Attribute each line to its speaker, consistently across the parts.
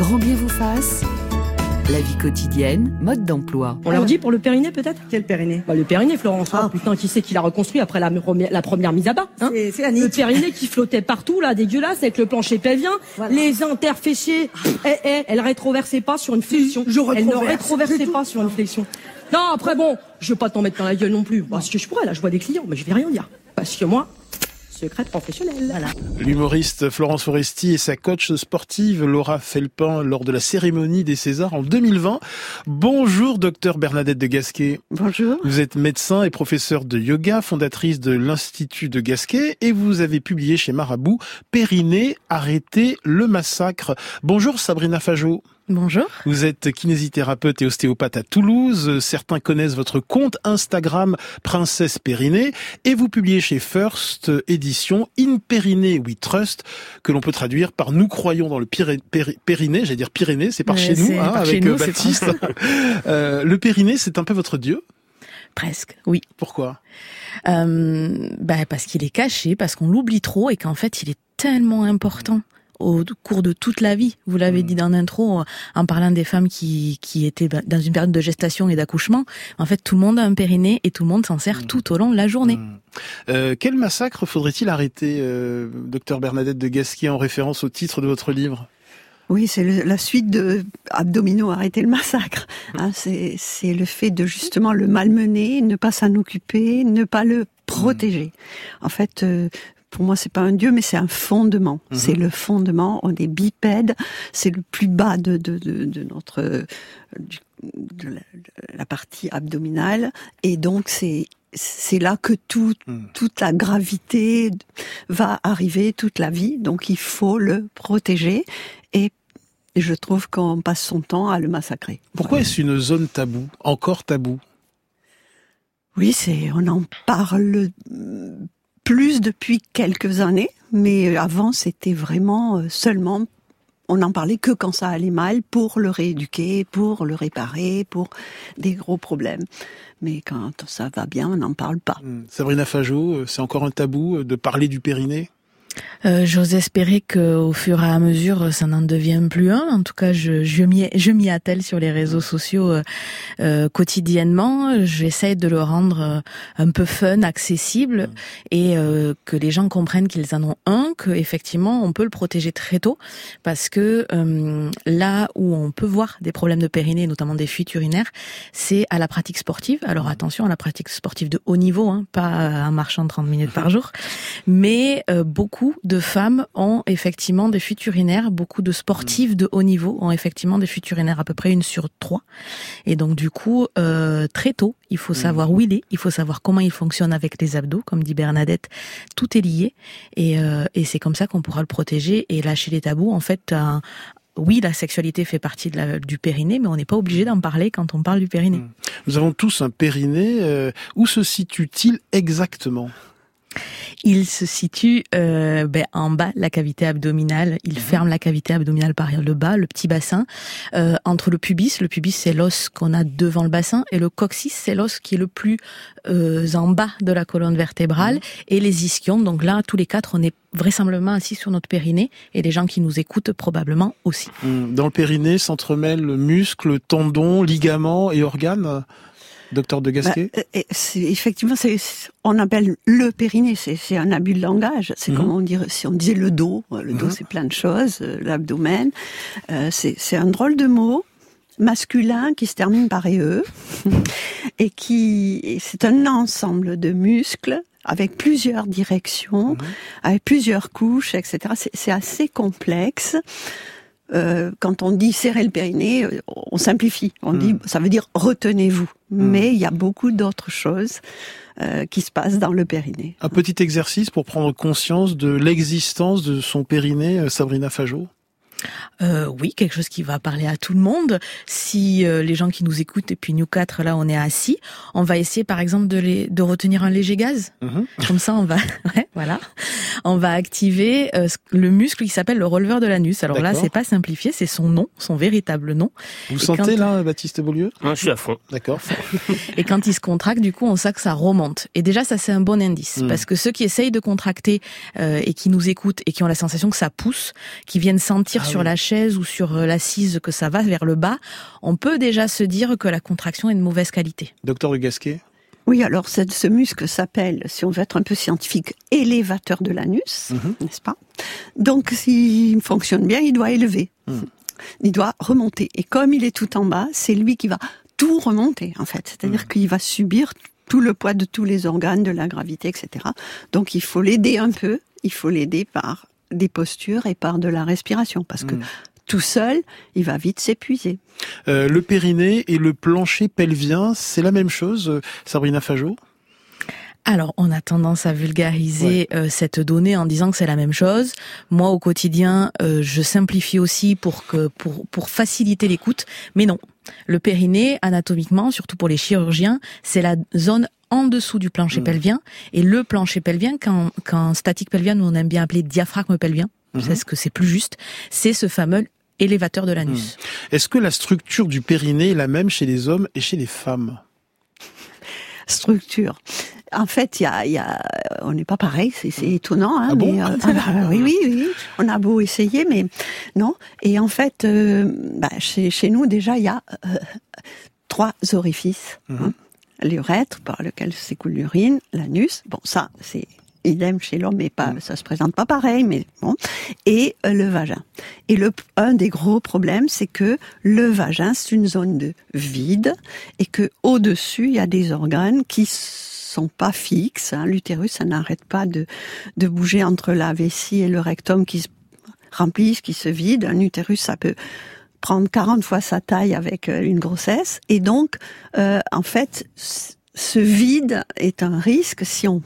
Speaker 1: Grand bien vous fasse. La vie quotidienne, mode d'emploi.
Speaker 2: On leur dit pour le périnée peut-être?
Speaker 3: Quel périnée?
Speaker 2: Bah, Le périnée, Florence.
Speaker 3: Ah.
Speaker 2: Putain, qui c'est qui l'a reconstruit après la, première- la première mise à bas hein?
Speaker 3: C'est-
Speaker 2: Le périnée qui flottait partout, là, dégueulasse, avec le plancher pelvien.
Speaker 3: Voilà.
Speaker 2: Les interfessiers. Eh, eh, elle rétroversait pas sur une flexion.
Speaker 3: je
Speaker 2: elle ne rétroversait pas sur une flexion. Non, après bon, je veux pas t'en mettre dans la gueule non plus. Parce que je pourrais, là, je vois des clients, mais je vais rien dire. Parce que moi, secret professionnel. Voilà.
Speaker 4: L'humoriste Florence Foresti et sa coach sportive Laura Felpin lors de la cérémonie des Césars en 2020. Bonjour docteur Bernadette de Gasquet.
Speaker 3: Bonjour.
Speaker 4: Vous êtes médecin et professeur de yoga, fondatrice de l'Institut de Gasquet et vous avez publié chez Marabout Périnée, arrêtez le massacre. Bonjour Sabrina Fajot.
Speaker 5: Bonjour.
Speaker 4: Vous êtes kinésithérapeute et ostéopathe à Toulouse. Certains connaissent votre compte Instagram Princesse Périnée et vous publiez chez First Édition In Périnée We Trust que l'on peut traduire par Nous croyons dans le Péri- Périnée. J'allais dire Pyrénées, c'est par
Speaker 5: Ouais,
Speaker 4: chez nous,
Speaker 5: c'est
Speaker 4: hein,
Speaker 5: par chez
Speaker 4: avec
Speaker 5: nous,
Speaker 4: euh,
Speaker 5: c'est
Speaker 4: Baptiste. Euh, le Périnée, c'est un peu votre dieu?
Speaker 5: Presque, oui.
Speaker 4: Pourquoi?
Speaker 5: Euh, bah, parce qu'il est caché, parce qu'on l'oublie trop et qu'en fait, il est tellement important au cours de toute la vie. Vous l'avez
Speaker 4: Mm.
Speaker 5: dit dans l'intro, euh, en parlant des femmes qui, qui étaient bah, dans une période de gestation et d'accouchement. En fait, tout le monde a un périnée et tout le monde s'en sert
Speaker 4: Mm.
Speaker 5: tout au long de la journée.
Speaker 4: Hmm. Euh, Quel massacre faudrait-il arrêter, euh, docteur Bernadette de Gasquet, en référence au titre de votre livre?
Speaker 3: Oui, c'est la suite de Abdominaux, arrêtez le massacre. Hein, c'est c'est le fait de justement le malmener, ne pas s'en occuper, ne pas le protéger. En fait, euh, pour moi, c'est pas un dieu, mais c'est un fondement.
Speaker 4: Mhm.
Speaker 3: C'est le fondement. On est bipède. C'est le plus bas de, de, de, de notre de la, partie abdominale, et donc c'est c'est là que tout,
Speaker 4: Hmm.
Speaker 3: toute la gravité va arriver toute la vie. Donc il faut le protéger et je trouve qu'on passe son temps à le massacrer.
Speaker 4: Pourquoi est-ce une zone taboue, encore tabou
Speaker 3: Oui, c'est on en parle plus depuis quelques années, mais avant c'était vraiment euh, seulement on n'en parlait que quand ça allait mal pour le rééduquer, pour le réparer, pour des gros problèmes. Mais quand ça va bien, on n'en parle pas.
Speaker 4: Hmm. Sabrina Fajot, euh, c'est encore un tabou euh, de parler du périnée?
Speaker 5: Euh, J'ose espérer que au fur et à mesure, ça n'en devient plus un. En tout cas, je, je m'y attelle sur les réseaux sociaux euh, euh, quotidiennement. J'essaie de le rendre un peu fun, accessible, et euh, que les gens comprennent qu'ils en ont un, que effectivement on peut le protéger très tôt, parce que là où on peut voir des problèmes de périnée, notamment des fuites urinaires, c'est à la pratique sportive. Alors attention à la pratique sportive de haut niveau, hein, pas en marchant 30 minutes par jour, mais euh, beaucoup de femmes ont effectivement des fuites urinaires, beaucoup de sportives de haut niveau ont effectivement des fuites urinaires, à peu près une sur trois. Et donc du coup, euh, très tôt, il faut savoir où il est, il faut savoir comment il fonctionne avec les abdos, comme dit Bernadette, tout est lié, et, euh, et c'est comme ça qu'on pourra le protéger et lâcher les tabous. En fait, un- oui, la sexualité fait partie de la- du périnée, mais on n'est pas obligé d'en parler quand on parle du périnée.
Speaker 4: Mm. Nous avons tous un périnée. euh, où se situe-t-il exactement?
Speaker 5: Il se situe euh, ben, en bas la cavité abdominale. Il ferme la cavité abdominale par le bas, le petit bassin, euh, entre le pubis. Le pubis, c'est l'os qu'on a devant le bassin, et le coccyx, c'est l'os qui est le plus euh, en bas de la colonne vertébrale, et les ischions. Donc là, tous les quatre, on est vraisemblablement assis sur notre périnée, et les gens qui nous écoutent probablement aussi.
Speaker 4: Hmm. Dans le périnée s'entremêlent muscles, tendons, ligaments et organes? Docteur de Gasquet
Speaker 3: Bah, euh, effectivement, on appelle le périnée, c'est, un abus de langage. C'est
Speaker 4: Mhm.
Speaker 3: comme on dirait, si on disait le dos. Le dos,
Speaker 4: Mhm.
Speaker 3: c'est plein de choses. euh, L'abdomen, euh, c'est, un drôle de mot masculin qui se termine par e et qui, c'est un ensemble de muscles avec plusieurs directions,
Speaker 4: Mhm.
Speaker 3: avec plusieurs couches, etc. C'est assez complexe. Euh, quand on dit serrer le périnée, euh, on simplifie. On dit, ça veut dire retenez-vous. Mais il y a beaucoup d'autres choses euh, qui se passent dans le périnée.
Speaker 4: Un petit exercice pour prendre conscience de l'existence de son périnée, Sabrina Fajot
Speaker 5: Euh, oui, quelque chose qui va parler à tout le monde. Si euh, les gens qui nous écoutent, et puis nous quatre, là, on est assis, on va essayer, par exemple, de, les, de retenir un léger gaz.
Speaker 4: Mhm.
Speaker 5: Comme ça, on va, ouais, voilà, on va activer euh, le muscle qui s'appelle le releveur de l'anus. Alors là, c'est pas simplifié, c'est son nom, son véritable nom.
Speaker 4: Vous
Speaker 5: Et
Speaker 4: sentez
Speaker 5: quand-
Speaker 4: là, Baptiste Beaulieu?
Speaker 6: Moi, je suis à fond.
Speaker 4: D'accord.
Speaker 5: Et quand il se contracte, du coup, on sait que ça remonte. Et déjà, ça, c'est un bon indice.
Speaker 4: Mm.
Speaker 5: Parce que ceux qui essayent de contracter euh, et qui nous écoutent et qui ont la sensation que ça pousse, qui viennent sentir
Speaker 4: Ah
Speaker 5: sur
Speaker 4: oui.
Speaker 5: la chaise ou sur l'assise que ça va vers le bas, on peut déjà se dire que la contraction est de mauvaise qualité.
Speaker 4: Docteur Gasquet
Speaker 3: oui, alors ce muscle s'appelle, si on veut être un peu scientifique, élévateur de l'anus, mhm. n'est-ce pas? Donc s'il fonctionne bien, il doit élever. Mhm. Il doit remonter. Et comme il est tout en bas, c'est lui qui va tout remonter, en fait. C'est-à-dire mhm. qu'il va subir tout le poids de tous les organes, de la gravité, etc. Donc il faut l'aider un peu, il faut l'aider par des postures et par de la respiration, parce que tout seul, il va vite s'épuiser.
Speaker 4: Euh, le périnée et le plancher pelvien, c'est la même chose, euh, Sabrina Fajot
Speaker 5: alors, on a tendance à vulgariser euh, cette donnée en disant que c'est la même chose. Moi, au quotidien, je simplifie aussi pour que pour pour faciliter l'écoute, mais non. Le périnée, anatomiquement, surtout pour les chirurgiens, c'est la zone en dessous du plancher mmh. pelvien. Et le plancher pelvien, quand, quand statique pelvien, on aime bien appeler diaphragme pelvien, mmh. c'est ce que c'est plus juste, c'est ce fameux élévateur de l'anus.
Speaker 4: Hmm. Est-ce que la structure du périnée est la même chez les hommes et chez les femmes?
Speaker 3: Structure. En fait, il y a, on n'est pas pareil, c'est étonnant. Hein,
Speaker 4: ah bon
Speaker 3: euh, ah bah, oui, oui, oui. On a beau essayer, mais non. Et en fait, euh, bah, chez, chez, nous déjà, il y a euh, trois orifices. Hein. Mhm. L'urètre par lequel s'écoule l'urine, l'anus. Bon, ça, c'est idem chez l'homme, mais pas, mm. ça se présente pas pareil, mais bon. Et le vagin. Et le, un des gros problèmes, c'est que le vagin, c'est une zone de vide, et que au-dessus, il y a des organes qui sont pas fixes. Hein. L'utérus, ça n'arrête pas de, de bouger entre la vessie et le rectum qui se remplissent, qui se vident. Un utérus, ça peut prendre 40 fois sa taille avec euh, une grossesse. Et donc, euh, en fait, ce vide est un risque si on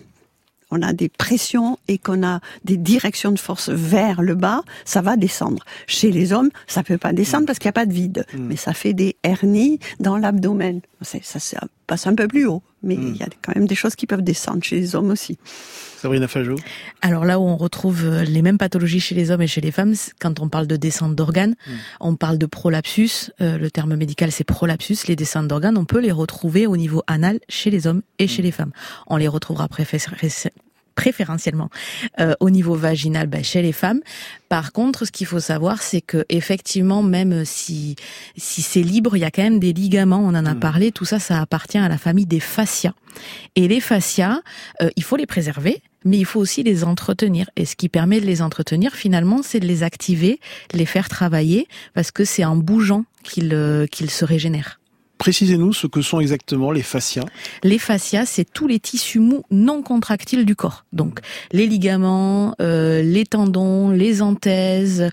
Speaker 3: on a des pressions et qu'on a des directions de force vers le bas, ça va descendre. Chez les hommes, ça peut pas descendre parce qu'il n'y a pas de vide, mm. mais ça fait des hernies dans l'abdomen. Ça, ça, passe un peu plus haut, mais mm. il y a quand même des choses qui peuvent descendre chez les hommes aussi.
Speaker 4: Sabrina Fajot
Speaker 5: Alors là où on retrouve euh, les mêmes pathologies chez les hommes et chez les femmes, quand on parle de descente d'organes, on parle de prolapsus, euh, le terme médical c'est prolapsus, les descentes d'organes, on peut les retrouver au niveau anal chez les hommes et chez les femmes. On les retrouvera préférentiellement euh, au niveau vaginal bah, chez les femmes. Par contre, ce qu'il faut savoir, c'est que effectivement, même si si c'est libre, il y a quand même des ligaments. On en a mmh. parlé. Tout ça, ça appartient à la famille des fascias. Et les fascias, euh, il faut les préserver. Mais il faut aussi les entretenir. Et ce qui permet de les entretenir, finalement, c'est de les activer, les faire travailler, parce que c'est en bougeant qu'ils euh, qu'ils se régénèrent.
Speaker 4: Précisez-nous ce que sont exactement les fascias.
Speaker 5: Les fascias, c'est tous les tissus mous non contractiles du corps. Donc les ligaments, euh, les tendons, les anthèses.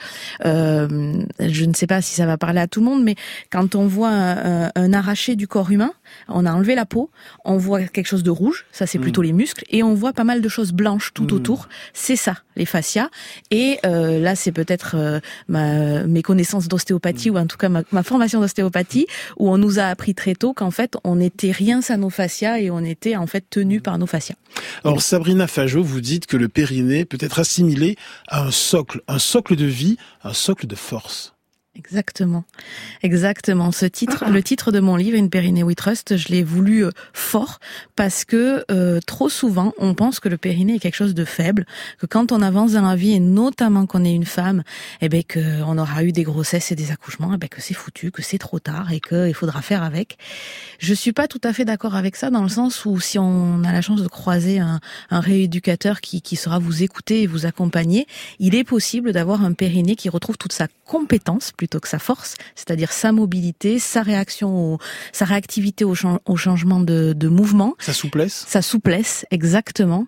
Speaker 5: Euh, je ne sais pas si ça va parler à tout le monde, mais quand on voit un, arraché du corps humain, on a enlevé la peau, on voit quelque chose de rouge, ça c'est plutôt hmm. les muscles, et on voit pas mal de choses blanches tout hmm. autour. C'est ça, les fascias. Et euh, là, c'est peut-être ma, mes connaissances d'ostéopathie hmm. ou en tout cas ma, ma formation d'ostéopathie où on nous a appris très tôt qu'en fait, on n'était rien sans nos fascias et on était en fait tenu par nos fascias.
Speaker 4: Alors Sabrina Fajot, vous dites que le périnée peut être assimilé à un socle, un socle de vie, un socle de force.
Speaker 5: Exactement, exactement. Ce titre, le titre de mon livre, Une périnée We Trust, je l'ai voulu euh, fort parce que euh, trop souvent, on pense que le périnée est quelque chose de faible, que quand on avance dans la vie et notamment qu'on est une femme, eh ben que on aura eu des grossesses et des accouchements, eh ben que c'est foutu, que c'est trop tard et qu'il faudra faire avec. Je suis pas tout à fait d'accord avec ça dans le sens où si on a la chance de croiser un, un rééducateur qui, qui sera vous écouter et vous accompagner, il est possible d'avoir un périnée qui retrouve toute sa compétence plutôt que sa force, c'est-à-dire sa mobilité, sa réaction, sa réactivité au, au changement de, de, mouvement.
Speaker 4: Sa souplesse.
Speaker 5: Sa souplesse, exactement.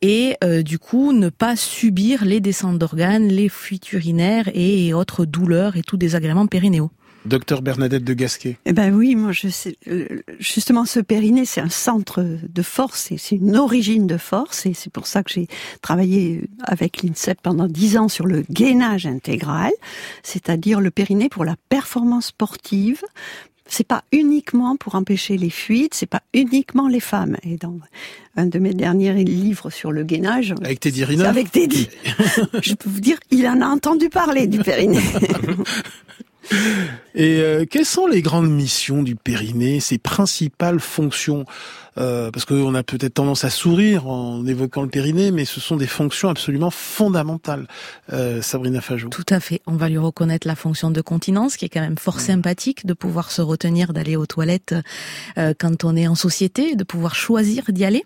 Speaker 5: Et euh, du coup, ne pas subir les descentes d'organes, les fuites urinaires et autres douleurs et tout désagréments périnéaux.
Speaker 4: Docteur Bernadette de Gasquet.
Speaker 3: Eh ben oui, moi je sais, euh, justement ce périnée, c'est un centre de force, c'est une origine de force, et c'est pour ça que j'ai travaillé avec l'INSEP pendant dix ans sur le gainage intégral, c'est-à-dire le périnée pour la performance sportive, c'est pas uniquement pour empêcher les fuites, c'est pas uniquement les femmes. Et dans un de mes derniers livres sur le gainage,
Speaker 4: avec Teddy Riner,
Speaker 3: avec Teddy, je peux vous dire, il en a entendu parler du périnée.
Speaker 4: Et euh, quelles sont les grandes missions du périnée, ses principales fonctions? Euh, parce qu'on a peut-être tendance à sourire en évoquant le périnée, mais ce sont des fonctions absolument fondamentales. Euh, Sabrina Fajot.
Speaker 5: Tout à fait. On va lui reconnaître la fonction de continence, qui est quand même fort sympathique, de pouvoir se retenir d'aller aux toilettes euh, quand on est en société, de pouvoir choisir d'y aller.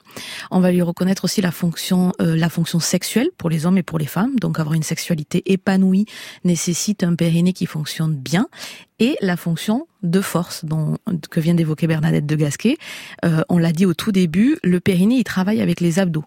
Speaker 5: On va lui reconnaître aussi la fonction, euh, la fonction sexuelle pour les hommes et pour les femmes. Donc avoir une sexualité épanouie nécessite un périnée qui fonctionne bien et la fonction de force dont, que vient d'évoquer Bernadette de Gasquet. Euh, on l'a dit au tout début, le périnée, il travaille avec les abdos.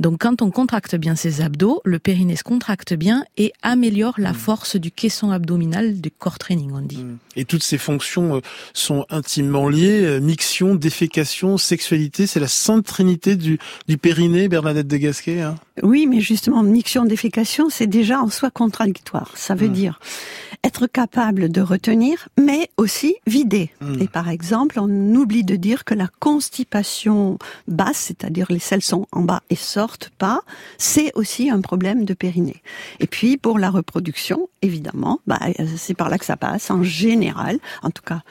Speaker 5: Donc quand on contracte bien ses abdos, le périnée se contracte bien et améliore la mmh. force du caisson abdominal du corps training, on dit. Mmh.
Speaker 4: Et toutes ces fonctions euh, sont intimement liées, euh, miction, défécation, sexualité, c'est la sainte trinité du, du périnée, Bernadette de Gasquet. Hein?
Speaker 3: Oui, mais justement, miction, défécation, c'est déjà en soi contradictoire. Ça veut mmh. dire être capable de retenir, mais aussi vider. Et par exemple, on oublie de dire que la constipation basse, c'est-à-dire les selles sont en bas et sortent pas, c'est aussi un problème de périnée. Et puis pour la reproduction, évidemment, bah, c'est par là que ça passe en général, en tout cas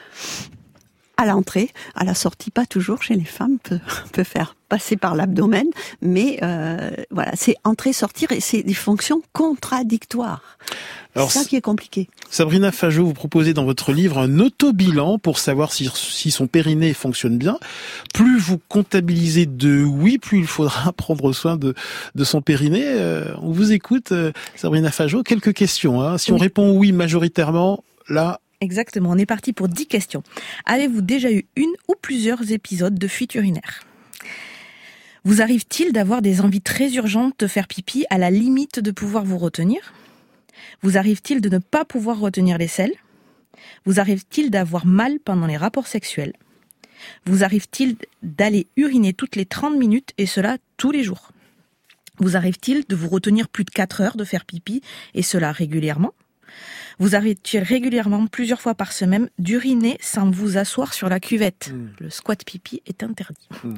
Speaker 3: à l'entrée, à la sortie, pas toujours chez les femmes, peut, peut faire passer par l'abdomen, mais euh, voilà, c'est entrer-sortir et c'est des fonctions contradictoires. C'est ça qui est compliqué.
Speaker 4: Sabrina Fajot, vous proposez dans votre livre un auto-bilan pour savoir si, si, son périnée fonctionne bien. Plus vous comptabilisez de oui, plus il faudra prendre soin de, de son périnée. Euh, on vous écoute, euh, Sabrina Fajot. Quelques questions. Hein. Si on répond oui majoritairement, là,
Speaker 5: Exactement, on est parti pour 10 questions. Avez-vous déjà eu une ou plusieurs épisodes de fuite urinaire? Vous arrive-t-il d'avoir des envies très urgentes de faire pipi à la limite de pouvoir vous retenir? Vous arrive-t-il de ne pas pouvoir retenir les selles? Vous arrive-t-il d'avoir mal pendant les rapports sexuels? Vous arrive-t-il d'aller uriner toutes les 30 minutes et cela tous les jours? Vous arrive-t-il de vous retenir plus de 4 heures de faire pipi et cela régulièrement? Vous arrive-t-il régulièrement, plusieurs fois par semaine, d'uriner sans vous asseoir sur la cuvette? Hmm. Le squat pipi est interdit. Hmm.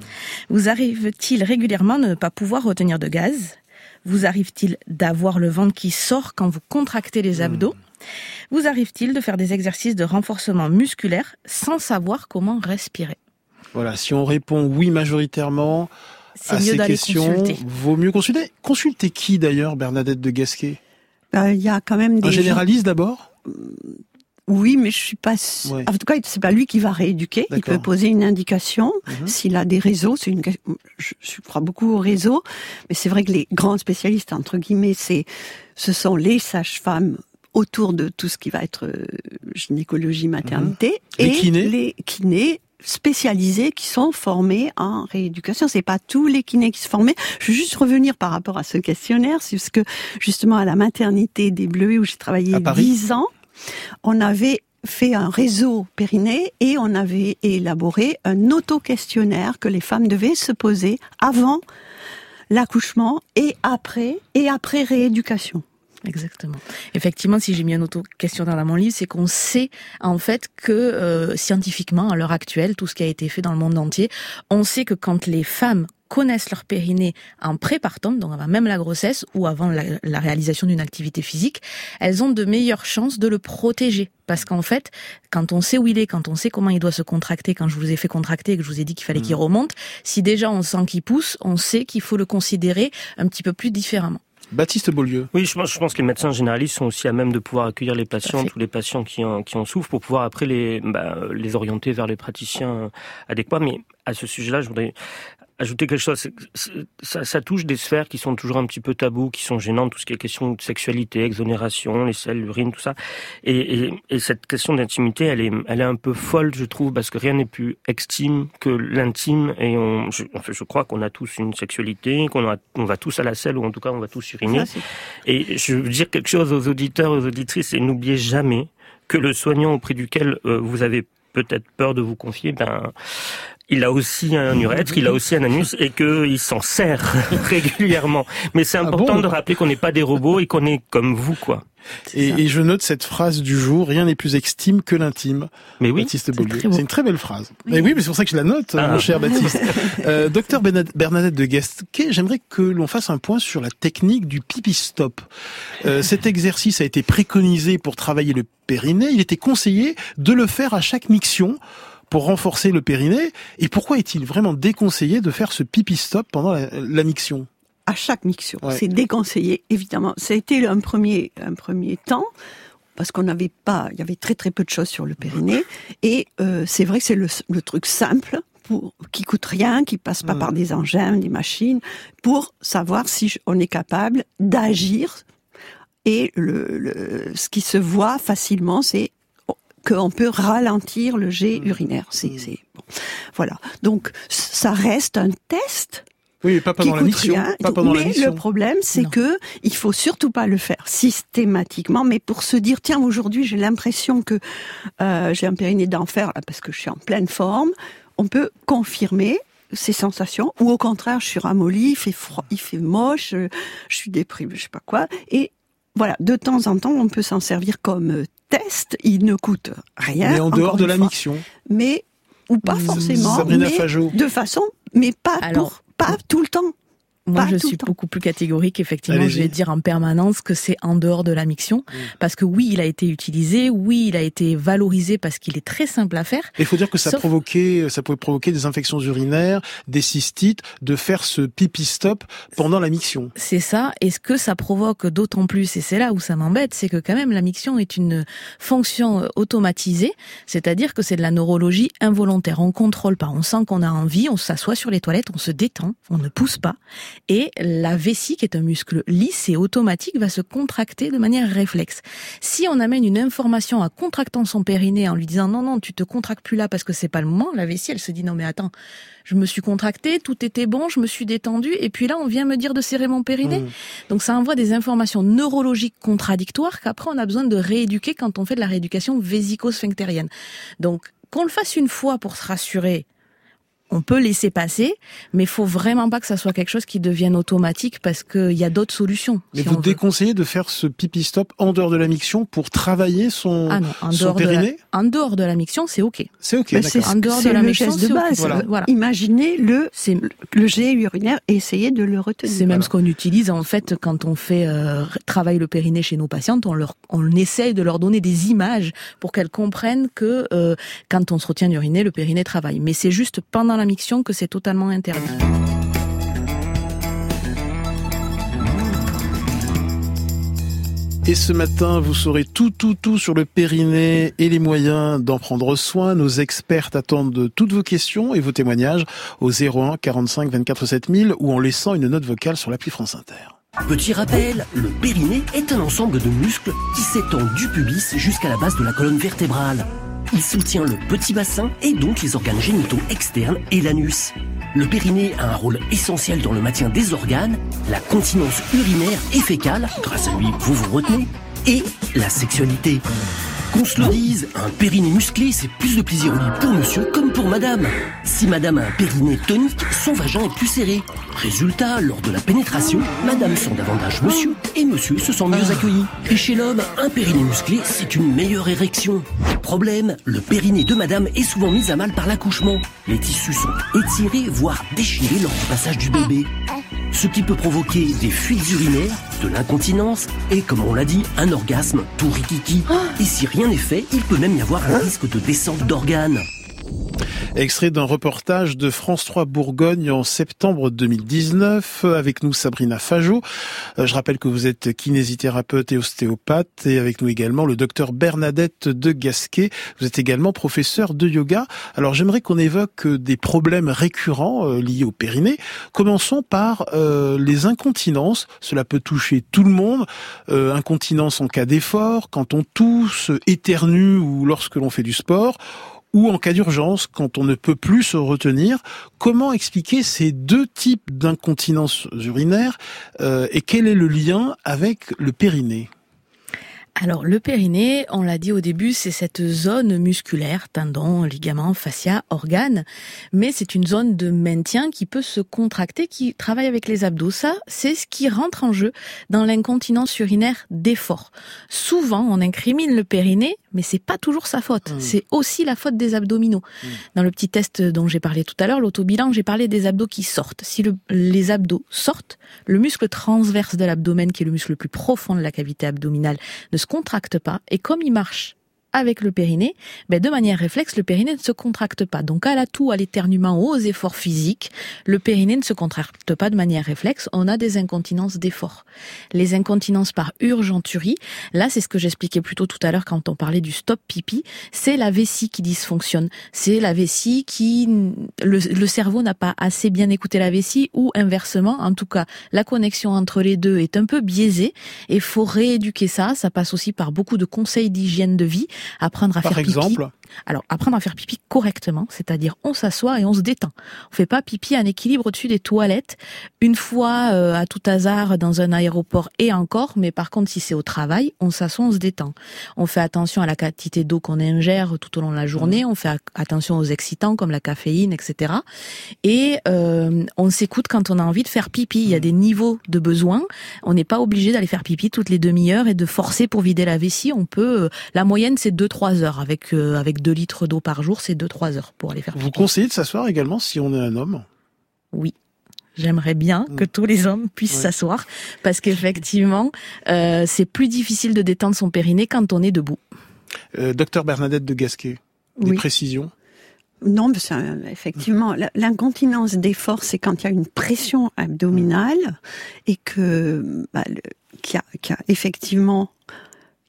Speaker 5: Vous arrive-t-il régulièrement de ne pas pouvoir retenir de gaz? Vous arrive-t-il d'avoir le ventre qui sort quand vous contractez les abdos hmm. Vous arrive-t-il de faire des exercices de renforcement musculaire sans savoir comment respirer
Speaker 4: Voilà, si on répond oui majoritairement à ces questions, vaut mieux consulter. Consulter qui d'ailleurs, Bernadette de Gasquet?
Speaker 3: Euh, il y a quand même des.
Speaker 4: Un généraliste d'abord?
Speaker 3: Oui, mais je suis pas. En tout cas, c'est pas lui qui va rééduquer. Il peut poser une indication mhm. s'il a des réseaux. C'est une. Je, crois beaucoup aux réseaux, mais c'est vrai que les grands spécialistes entre guillemets, c'est, ce sont les sages-femmes autour de tout ce qui va être euh, gynécologie, maternité,
Speaker 4: mhm. et les kinés,
Speaker 3: les kinés spécialisés qui sont formés en rééducation. C'est pas tous les kinés qui se formaient. Je veux juste revenir par rapport à ce questionnaire, c'est parce que justement à la maternité des Bleuets où j'ai travaillé dix ans, on avait fait un réseau périnée et on avait élaboré un auto-questionnaire que les femmes devaient se poser avant l'accouchement et après et après rééducation.
Speaker 5: Exactement. Effectivement, si j'ai mis un auto-questionnaire dans mon livre, c'est qu'on sait en fait que euh, scientifiquement, à l'heure actuelle, tout ce qui a été fait dans le monde entier, on sait que quand les femmes connaissent leur périnée en prépartant, donc avant même la grossesse ou avant la, réalisation d'une activité physique, elles ont de meilleures chances de le protéger. Parce qu'en fait, quand on sait où il est, quand on sait comment il doit se contracter, quand je vous ai fait contracter et que je vous ai dit qu'il fallait qu'il mmh. remonte, si déjà on sent qu'il pousse, on sait qu'il faut le considérer un petit peu plus différemment.
Speaker 4: Baptiste Beaulieu.
Speaker 6: Oui, je pense, je pense que les médecins généralistes sont aussi à même de pouvoir accueillir les patients, tous les patients qui en, qui en souffrent, pour pouvoir après les, bah, les orienter vers les praticiens adéquats. Mais à ce sujet-là, je voudrais ajouter quelque chose. Ça, ça, touche des sphères qui sont toujours un petit peu tabous, qui sont gênantes, tout ce qui est question de sexualité, exonération, les selles, l'urine, tout ça. Et, et, et cette question d'intimité, elle est, elle est un peu folle, je trouve, parce que rien n'est plus extime que l'intime. Et on, je, enfin, je crois qu'on a tous une sexualité, qu'on on va tous à la selle, ou en tout cas, on va tous uriner. et je veux dire quelque chose aux auditeurs, aux auditrices, et n'oubliez jamais que le soignant auprès duquel euh, vous avez peut-être peur de vous confier, ben il a aussi un urètre, il a aussi un anus et qu'il s'en sert régulièrement. Mais c'est ah important de rappeler qu'on n'est pas des robots et qu'on est comme vous, quoi.
Speaker 4: Et, je note cette phrase du jour rien n'est plus extime que l'intime.
Speaker 6: Mais oui,
Speaker 4: c'est une très belle phrase. Mais oui, mais c'est pour ça que je la note, ah. mon cher Baptiste. euh, docteur Bernadette de Guest, j'aimerais que l'on fasse un point sur la technique du pipi stop. Euh, cet exercice a été préconisé pour travailler le périnée. Il était conseillé de le faire à chaque miction pour renforcer le périnée. Et pourquoi est-il vraiment déconseillé de faire ce pipi stop pendant la, la miction
Speaker 3: À chaque miction, c'est déconseillé évidemment. Ça a été un premier un premier temps parce qu'on n'avait pas, il y avait très très peu de choses sur le périnée. Et euh, c'est vrai que c'est le, le, truc simple pour qui coûte rien, qui passe pas mmh. par des engins, des machines, pour savoir si on est capable d'agir. Et le, le, ce qui se voit facilement, c'est qu'on peut ralentir le jet mmh. urinaire. C'est, mmh. bon. voilà. Donc ça reste un test
Speaker 4: oui, pas pendant la mission. Pas pendant
Speaker 3: mais le problème, c'est que il faut surtout pas le faire systématiquement, mais pour se dire tiens aujourd'hui j'ai l'impression que euh, j'ai un périnée d'enfer parce que je suis en pleine forme, on peut confirmer ces sensations ou au contraire je suis ramollie, il fait froid, il fait moche, je, suis déprimée, je sais pas quoi et voilà, de temps en temps, on peut s'en servir comme test. Il ne coûte rien.
Speaker 4: Mais en dehors de la mission.
Speaker 3: Mais ou pas forcément. mais de façon, mais pas pour pas tout le temps.
Speaker 5: Moi, je suis beaucoup plus catégorique. Effectivement, je vais dire en permanence que c'est en dehors de la miction, parce que oui, il a été utilisé, oui, il a été valorisé parce qu'il est très simple à faire.
Speaker 4: Il faut dire que ça provoquait, ça pouvait provoquer des infections urinaires, des cystites, de faire ce pipi stop pendant la miction.
Speaker 5: C'est ça. Et ce que ça provoque d'autant plus, et c'est là où ça m'embête, c'est que quand même la miction est une fonction automatisée, c'est-à-dire que c'est de la neurologie involontaire. On contrôle pas. On sent qu'on a envie, on s'assoit sur les toilettes, on se détend, on ne pousse pas et la vessie, qui est un muscle lisse et automatique, va se contracter de manière réflexe. Si on amène une information à contractant son périnée en lui disant non, non, tu te contractes plus là parce que c'est pas le moment, la vessie, elle se dit non, mais attends, je me suis contractée, tout était bon, je me suis détendue, et puis là, on vient me dire de serrer mon périnée. Mmh. Donc ça envoie des informations neurologiques contradictoires qu'après on a besoin de rééduquer quand on fait de la rééducation vésico-sphinctérienne. Donc, qu'on le fasse une fois pour se rassurer, on peut laisser passer, mais il faut vraiment pas que ça soit quelque chose qui devienne automatique parce qu'il y a d'autres solutions.
Speaker 4: Mais vous déconseillez de faire ce pipi stop en dehors de la miction pour travailler son, ah en son périnée?
Speaker 5: En dehors de la miction, c'est ok.
Speaker 4: C'est ok, d'accord.
Speaker 3: En dehors de la miction, de base. Voilà. Imaginez le, le jet urinaire et essayez de le retenir.
Speaker 5: C'est même ce qu'on utilise en fait quand on fait euh, travailler le périnée chez nos patientes. On leur, on essaye de leur donner des images pour qu'elles comprennent que euh, quand on se retient d'uriner, le périnée travaille. Mais c'est juste pendant la miction que c'est totalement interdit.
Speaker 4: Et ce matin, vous saurez tout, tout, tout sur le périnée et les moyens d'en prendre soin. Nos experts attendent toutes vos questions et vos témoignages au 01 45 24 7000 ou en laissant une note vocale sur l'appli France Inter.
Speaker 7: Petit rappel, le périnée est un ensemble de muscles qui s'étend du pubis jusqu'à la base de la colonne vertébrale. Il soutient le petit bassin et donc les organes génitaux externes et l'anus. Le périnée a un rôle essentiel dans le maintien des organes, la continence urinaire et fécale, grâce à lui vous vous retenez, et la sexualité. Qu'on se le dise, un périnée musclé, c'est plus de plaisir au lit pour monsieur comme pour madame. Si madame a un périnée tonique, son vagin est plus serré. Résultat, lors de la pénétration, madame sent davantage monsieur et monsieur se sent mieux accueilli. Et chez l'homme, un périnée musclé, c'est une meilleure érection. Problème, le périnée de madame est souvent mis à mal par l'accouchement. Les tissus sont étirés, voire déchirés lors du passage du bébé ce qui peut provoquer des fuites urinaires, de l'incontinence et, comme on l'a dit, un orgasme tout rikiki. Et si rien n'est fait, il peut même y avoir un risque de descente d'organes.
Speaker 4: Extrait d'un reportage de France 3 Bourgogne en septembre 2019. Avec nous Sabrina Fajot. Euh, je rappelle que vous êtes kinésithérapeute et ostéopathe et avec nous également le docteur Bernadette de Gasquet. Vous êtes également professeur de yoga. Alors j'aimerais qu'on évoque des problèmes récurrents euh, liés au périnée. Commençons par euh, les incontinences. Cela peut toucher tout le monde. incontinence en cas d'effort, quand on tousse, éternue ou lorsque l'on fait du sport ou en cas d'urgence, quand on ne peut plus se retenir. Comment expliquer ces deux types d'incontinence urinaire euh, et quel est le lien avec le périnée?
Speaker 5: Alors le périnée, on l'a dit au début, c'est cette zone musculaire, tendon, ligament, fascia, organe, mais c'est une zone de maintien qui peut se contracter, qui travaille avec les abdos. Ça, c'est ce qui rentre en jeu dans l'incontinence urinaire d'effort. Souvent, on incrimine le périnée, mais c'est pas toujours sa faute. Mmh. C'est aussi la faute des abdominaux. Mmh. Dans le petit test dont j'ai parlé tout à l'heure, l'autobilan, j'ai parlé des abdos qui sortent. Si les abdos sortent, le muscle transverse de l'abdomen, qui est le muscle le plus profond de la cavité abdominale, ne se contracte pas et comme il marche avec le périnée, ben de manière réflexe, le périnée ne se contracte pas. Donc à l'atout, à l'éternuement aux efforts physiques, le périnée ne se contracte pas de manière réflexe. On a des incontinences d'effort. Les incontinences par urgenturie, là c'est ce que j'expliquais plutôt tout à l'heure quand on parlait du stop pipi, c'est la vessie qui dysfonctionne. C'est la vessie qui... Le, le cerveau n'a pas assez bien écouté la vessie ou inversement, en tout cas, la connexion entre les deux est un peu biaisée et faut rééduquer ça. Ça passe aussi par beaucoup de conseils d'hygiène de vie apprendre à
Speaker 4: Par
Speaker 5: faire
Speaker 4: exemple
Speaker 5: pipi. Alors, apprendre à faire pipi correctement, c'est-à-dire on s'assoit et on se détend. On fait pas pipi en équilibre au-dessus des toilettes une fois euh, à tout hasard dans un aéroport et encore, mais par contre si c'est au travail, on s'assoit, on se détend. On fait attention à la quantité d'eau qu'on ingère tout au long de la journée, on fait attention aux excitants comme la caféine, etc. Et euh, on s'écoute quand on a envie de faire pipi. Il y a des niveaux de besoin. On n'est pas obligé d'aller faire pipi toutes les demi-heures et de forcer pour vider la vessie. On peut, euh, la moyenne c'est 2-3 heures avec euh, avec 2 litres d'eau par jour, c'est 2-3 heures pour aller faire pipi.
Speaker 4: Vous conseillez de s'asseoir également si on est un homme?
Speaker 5: Oui. J'aimerais bien que tous les hommes puissent
Speaker 4: Ouais.
Speaker 5: s'asseoir parce qu'effectivement, euh, c'est plus difficile de détendre son périnée quand on est debout.
Speaker 4: euh, Docteur Bernadette de Gasquet, des
Speaker 3: Oui.
Speaker 4: précisions?
Speaker 3: Non, mais ça, effectivement, l'incontinence d'effort, c'est quand il y a une pression abdominale et que, bah, y qu'il y a effectivement,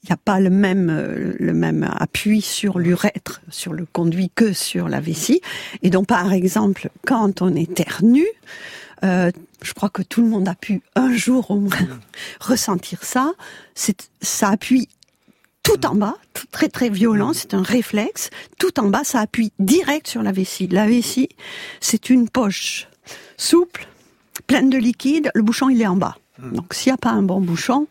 Speaker 3: il n'y a pas le même, euh, le même appui sur l'urètre, sur le conduit que sur la vessie. Et donc, par exemple, quand on éternue, euh, je crois que tout le monde a pu un jour au moins ressentir ça. C'est, ça appuie tout en bas, tout- très très violent, c'est un réflexe. Tout en bas, ça appuie direct sur la vessie. La vessie, c'est une poche souple, pleine de liquide. Le bouchon, il est en bas. Donc, s'il n'y a pas un bon bouchon,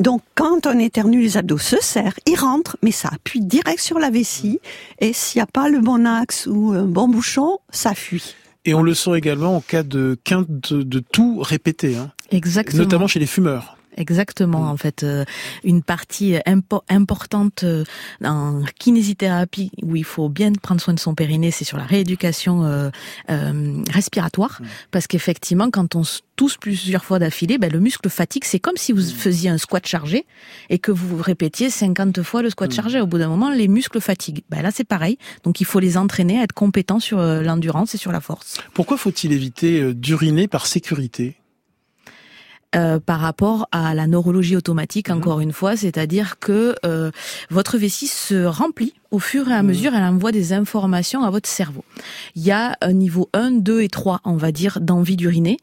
Speaker 3: donc quand on éternue, les abdos se serrent, ils rentrent, mais ça appuie direct sur la vessie. Et s'il n'y a pas le bon axe ou un bon bouchon, ça fuit.
Speaker 4: Et on le sent également en cas de quinte de, de tout répété, hein,
Speaker 5: Exactement.
Speaker 4: notamment chez les fumeurs.
Speaker 5: Exactement,
Speaker 4: Mm.
Speaker 5: en fait, euh, une partie impo- importante euh, en kinésithérapie où il faut bien prendre soin de son périnée, c'est sur la rééducation euh, euh, respiratoire,
Speaker 4: Mm.
Speaker 5: parce qu'effectivement, quand on se tousse plusieurs fois d'affilée, ben, le muscle fatigue. C'est comme si vous
Speaker 4: Mm.
Speaker 5: faisiez un squat chargé et que vous répétiez 50 fois le squat chargé. Au bout d'un moment, les muscles fatiguent. Ben, là, c'est pareil. Donc, il faut les entraîner à être compétents sur euh, l'endurance et sur la force.
Speaker 4: Pourquoi faut-il éviter euh, d'uriner par sécurité?
Speaker 5: Euh, par rapport à la neurologie automatique,
Speaker 4: Mhm.
Speaker 5: encore une fois, c'est-à-dire que euh, votre vessie se remplit au fur et à
Speaker 4: Mhm.
Speaker 5: mesure, elle envoie des informations à votre cerveau. Il y a un niveau 1, 2 et 3, on va dire, d'envie d'uriner.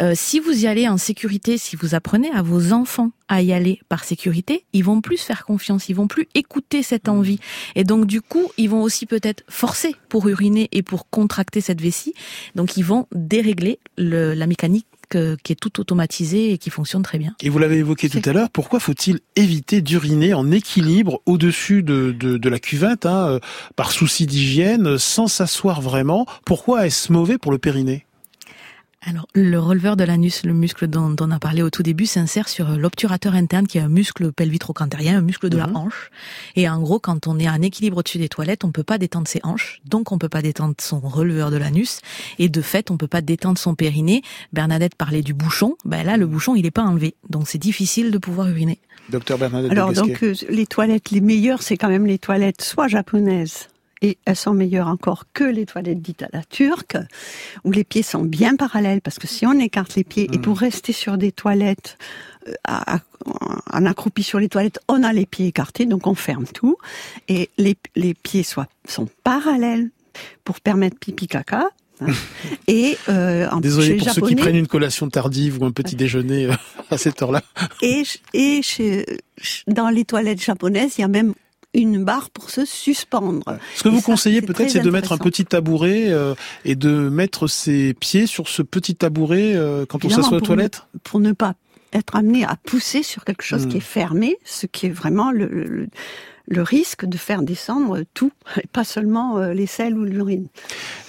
Speaker 5: Euh, si vous y allez en sécurité, si vous apprenez à vos enfants à y aller par sécurité, ils vont plus faire confiance, ils vont plus écouter cette envie. Et donc, du coup, ils vont aussi peut-être forcer pour uriner et pour contracter cette vessie. Donc, ils vont dérégler le, la mécanique qui est toute automatisée et qui fonctionne très bien.
Speaker 4: Et vous l'avez évoqué tout à l'heure, pourquoi faut-il éviter d'uriner en équilibre au-dessus de, de, de la cuvette, hein, euh, par souci d'hygiène, sans s'asseoir vraiment? Pourquoi est-ce mauvais pour le périnée?
Speaker 5: Alors, le releveur de l'anus, le muscle dont, dont on a parlé au tout début, s'insère sur l'obturateur interne qui est un muscle pelvitrocanthérien, un muscle de la
Speaker 4: Mhm.
Speaker 5: hanche. Et en gros, quand on est en équilibre au-dessus des toilettes, on peut pas détendre ses hanches, donc on peut pas détendre son releveur de l'anus. Et de fait, on peut pas détendre son périnée. Bernadette parlait du bouchon. Ben là, le bouchon, il est pas enlevé. Donc c'est difficile de pouvoir uriner.
Speaker 4: Docteur Bernadette
Speaker 3: Alors, donc, euh, les toilettes les meilleures, c'est quand même les toilettes soit japonaises, et elles sont meilleures encore que les toilettes dites à la turque, où les pieds sont bien parallèles, parce que si on écarte les pieds, et pour rester sur des toilettes, euh, à- à- en accroupi sur les toilettes, on a les pieds écartés, donc on ferme tout, et les, les pieds soient, sont parallèles pour permettre pipi caca, et euh, en
Speaker 4: Désolé pour ceux qui prennent une collation tardive ou un petit déjeuner euh, à cette heure-là.
Speaker 3: et, et chez, dans les toilettes japonaises, il y a même une barre pour se suspendre.
Speaker 4: Ce que
Speaker 3: Et
Speaker 4: vous
Speaker 3: ça,
Speaker 4: conseillez peut-être, c'est de mettre un petit tabouret euh, et de mettre ses pieds sur ce petit tabouret euh, quand on
Speaker 3: Évidemment,
Speaker 4: s'assoit aux toilettes
Speaker 3: Pour ne pas être amené à pousser sur quelque chose
Speaker 4: Mm.
Speaker 3: qui est fermé, ce qui est vraiment le, le, le risque de faire descendre tout, et pas seulement euh, les selles ou l'urine.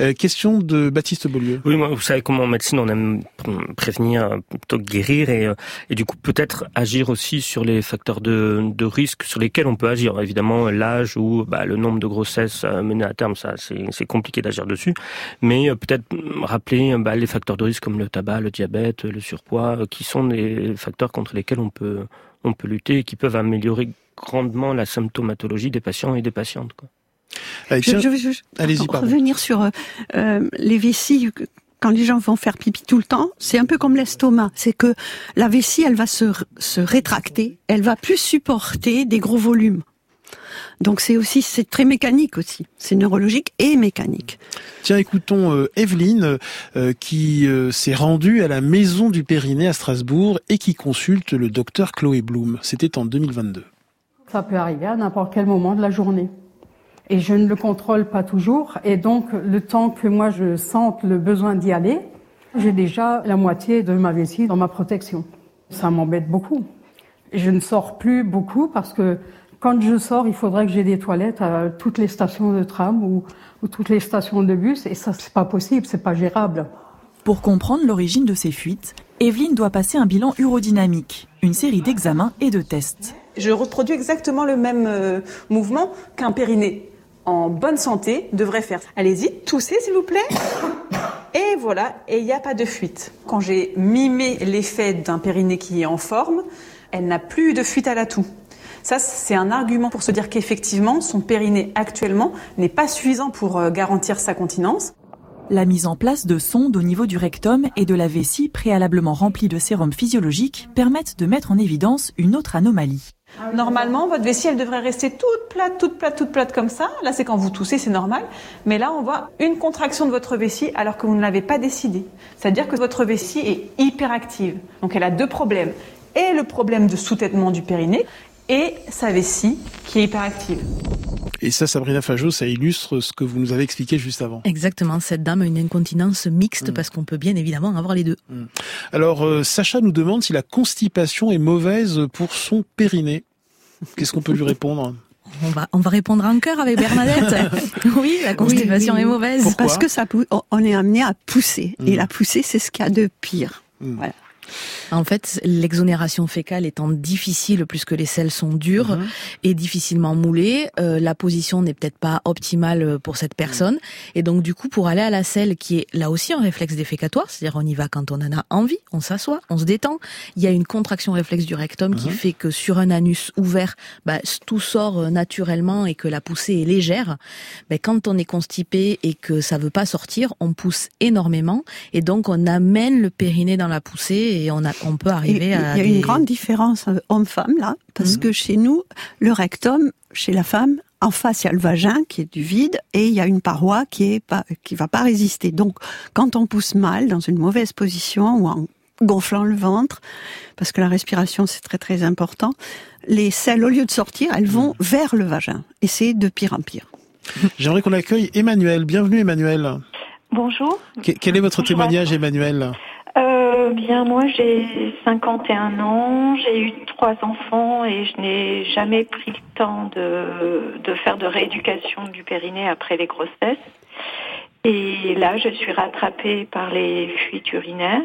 Speaker 4: Euh, Question de Baptiste Beaulieu.
Speaker 6: Oui, moi, vous savez comment en médecine on aime pr- prévenir euh, plutôt que guérir et, et du coup peut-être agir aussi sur les facteurs de, de risque sur lesquels on peut agir. Évidemment, l'âge ou bah, le nombre de grossesses menées à terme, ça c'est compliqué d'agir dessus. Mais euh, peut-être rappeler bah, les facteurs de risque comme le tabac, le diabète, le surpoids, qui sont des facteurs contre lesquels on peut on peut lutter et qui peuvent améliorer grandement la symptomatologie des patients et des patientes. Quoi.
Speaker 3: je, Allez-y, revenir sur euh, les vessies quand les gens vont faire pipi tout le temps, c'est un peu comme l'estomac. C'est que la vessie, elle va se, se rétracter, elle va plus supporter des gros volumes. Donc c'est aussi c'est très mécanique aussi, c'est neurologique et mécanique.
Speaker 4: Tiens, écoutons euh, Evelyne euh, qui euh, s'est rendue à la maison du Périnée à Strasbourg et qui consulte le docteur Chloé Bloom. C'était en 2022.
Speaker 8: Ça peut arriver à n'importe quel moment de la journée. Et je ne le contrôle pas toujours. Et donc, le temps que moi je sente le besoin d'y aller, j'ai déjà la moitié de ma vessie dans ma protection. Ça m'embête beaucoup. Je ne sors plus beaucoup parce que quand je sors, il faudrait que j'ai des toilettes à toutes les stations de tram ou, toutes les stations de bus, et ça, c'est pas possible, c'est pas gérable.
Speaker 9: Pour comprendre l'origine de ces fuites, Evelyne doit passer un bilan urodynamique, une série d'examens et de tests.
Speaker 10: Je reproduis exactement le même euh, mouvement qu'un périnée en bonne santé devrait faire. Allez-y, toussez s'il vous plaît. Et voilà, et il n'y a pas de fuite. Quand j'ai mimé l'effet d'un périnée qui est en forme, elle n'a plus de fuite à la toux. Ça, c'est un argument pour se dire qu'effectivement, son périnée actuellement n'est pas suffisant pour euh, garantir sa continence.
Speaker 9: La mise en place de sondes au niveau du rectum et de la vessie préalablement remplie de sérum physiologique permettent de mettre en évidence une autre anomalie.
Speaker 10: Normalement, votre vessie, elle devrait rester toute plate, toute plate, toute plate comme ça. Là, c'est quand vous toussez, c'est normal. Mais là, on voit une contraction de votre vessie alors que vous ne l'avez pas décidé. C'est-à-dire que votre vessie est hyperactive. Donc, elle a deux problèmes. Et le problème de sous-têtement du périnée et sa vessie qui est hyperactive.
Speaker 4: Et ça, Sabrina Fajot, ça illustre ce que vous nous avez expliqué juste avant.
Speaker 5: Exactement. Cette dame a une incontinence mixte mm. parce qu'on peut bien évidemment avoir les deux. Mm.
Speaker 4: Alors, euh, Sacha nous demande si la constipation est mauvaise pour son périnée. Qu'est-ce qu'on peut lui répondre?
Speaker 5: On va, on va répondre en cœur avec Bernadette. oui, la constipation est mauvaise.
Speaker 3: Parce que ça, on est amené à pousser. Et mm. la poussée, c'est ce qu'il y a de pire. Voilà.
Speaker 5: En fait, l'exonération fécale étant difficile plus que les selles sont dures mhm. et difficilement moulées, euh, la position n'est peut-être pas optimale pour cette personne. Et donc du coup, pour aller à la selle, qui est là aussi un réflexe défécatoire, c'est-à-dire on y va quand on en a envie, on s'assoit, on se détend. Il y a une contraction réflexe du rectum qui mhm. fait que sur un anus ouvert, bah, tout sort euh, naturellement et que la poussée est légère. Mais quand on est constipé et que ça veut pas sortir, on pousse énormément et donc on amène le périnée dans la poussée et on, a, on peut arriver
Speaker 3: à. Il y a une grande différence euh, homme-femme là, parce mhm. que chez nous, le rectum, chez la femme, en face, il y a le vagin qui est du vide et il y a une paroi qui est pas, qui va pas résister. Donc, quand on pousse mal, dans une mauvaise position ou en gonflant le ventre, parce que la respiration c'est très très important, les selles, au lieu de sortir, elles vont mhm. vers le vagin et c'est de pire en pire.
Speaker 4: J'aimerais qu'on accueille Emmanuel. Bienvenue Emmanuel.
Speaker 11: Bonjour.
Speaker 4: quel est votre témoignage Emmanuel?
Speaker 11: Euh, bien, moi j'ai 51 ans, j'ai eu trois enfants et je n'ai jamais pris le temps de, de faire de rééducation du périnée après les grossesses. Et là, je suis rattrapée par les fuites urinaires.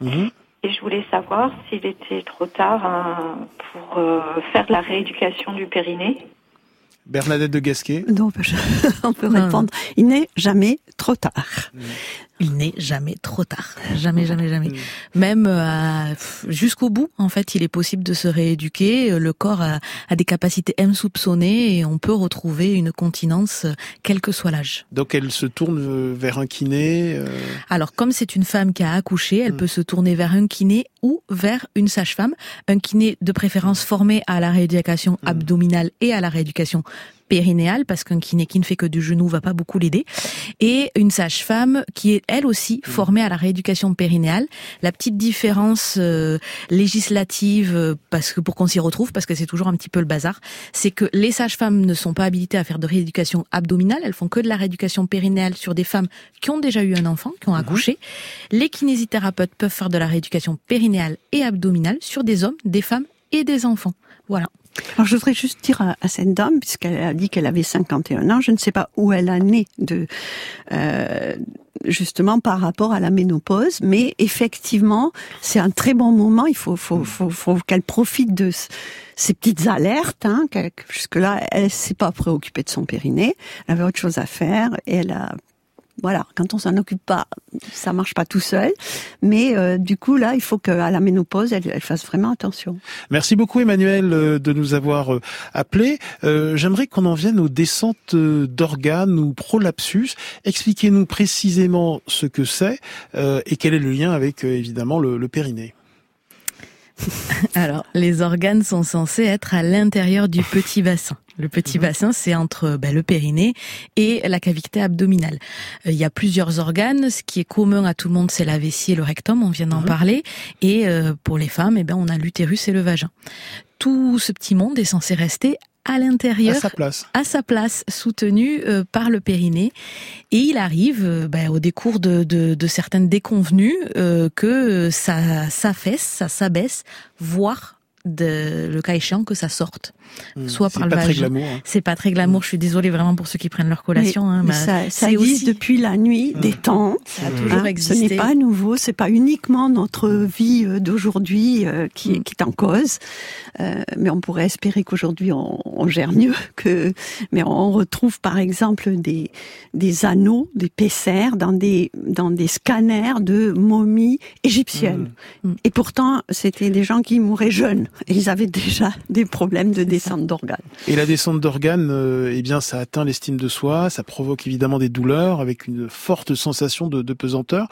Speaker 11: Mhm. Et je voulais savoir s'il était trop tard hein, pour euh, faire de la rééducation du périnée.
Speaker 4: Bernadette de Gasquet
Speaker 3: Non, on peut répondre. Il n'est jamais trop tard. Mhm
Speaker 5: il n'est jamais trop tard. Jamais, jamais, jamais. Même euh, jusqu'au bout, en fait, il est possible de se rééduquer. Le corps a, des capacités insoupçonnées et on peut retrouver une continence quel que soit l'âge.
Speaker 4: Donc elle se tourne vers un kiné euh
Speaker 5: Alors comme c'est une femme qui a accouché, elle mm. peut se tourner vers un kiné ou vers une sage-femme. Un kiné de préférence formé à la rééducation mm. abdominale et à la rééducation périnéale parce qu'un kiné qui ne fait que du genou va pas beaucoup l'aider et une sage-femme qui est elle aussi mmh. formée à la rééducation périnéale. La petite différence euh, législative euh, parce que pour qu'on s'y retrouve parce que c'est toujours un petit peu le bazar, c'est que les sages-femmes ne sont pas habilitées à faire de rééducation abdominale, elles font que de la rééducation périnéale sur des femmes qui ont déjà eu un enfant, qui ont mmh. accouché. Les kinésithérapeutes peuvent faire de la rééducation périnéale et abdominale sur des hommes, des femmes et des enfants. Voilà.
Speaker 3: Alors je voudrais juste dire à, cette dame, puisqu'elle a dit qu'elle avait 51 ans, je ne sais pas où elle a né de euh, justement par rapport à la ménopause, mais effectivement c'est un très bon moment. Il faut, qu'elle profite de ces petites alertes. Hein, Jusque là, elle s'est pas préoccupée de son périnée, elle avait autre chose à faire et elle a voilà, quand on s'en occupe pas, ça marche pas tout seul. Mais euh, du coup, là, il faut qu'à la ménopause, elle, elle, fasse vraiment attention.
Speaker 4: Merci beaucoup, Emmanuel, euh, de nous avoir euh, appelé. J'aimerais qu'on en vienne aux descentes d'organes ou prolapsus. Expliquez-nous précisément ce que c'est et quel est le lien avec, évidemment, le, le périnée.
Speaker 5: Alors, les organes sont censés être à l'intérieur du petit bassin. Le petit mhm. bassin, c'est entre ben, le périnée et la cavité abdominale. Euh, il y a plusieurs organes. Ce qui est commun à tout le monde, c'est la vessie et le rectum. On vient d'en mhm. parler. Et euh, pour les femmes, eh ben, on a l'utérus et le vagin. Tout ce petit monde est censé rester à l'intérieur,
Speaker 4: à sa place,
Speaker 5: à sa place soutenu euh, par le périnée. Et il arrive, ben, au décours de, de, de certaines déconvenues, que ça s'affaisse, ça s'abaisse, voire de, le cas échéant que ça sorte.
Speaker 4: Hmm. soit par le vagin. Hein.
Speaker 5: C'est pas très glamour. Je suis désolée vraiment pour ceux qui prennent leur collation.
Speaker 3: Mais, hein, mais ça, ça existe aussi... depuis la nuit des hmm. temps.
Speaker 5: Ça a toujours existé.
Speaker 3: Ce n'est pas nouveau. C'est pas uniquement notre vie euh, d'aujourd'hui euh, qui, qui, est en cause. Euh, mais on pourrait espérer qu'aujourd'hui on, on, gère mieux. Que mais on retrouve par exemple des des anneaux, des PCR dans des dans des scanners de momies égyptiennes. Et pourtant c'était des gens qui mouraient jeunes. Et ils avaient déjà des problèmes de
Speaker 4: Et la descente d'organes, euh, eh bien, ça atteint l'estime de soi, ça provoque évidemment des douleurs avec une forte sensation de pesanteur.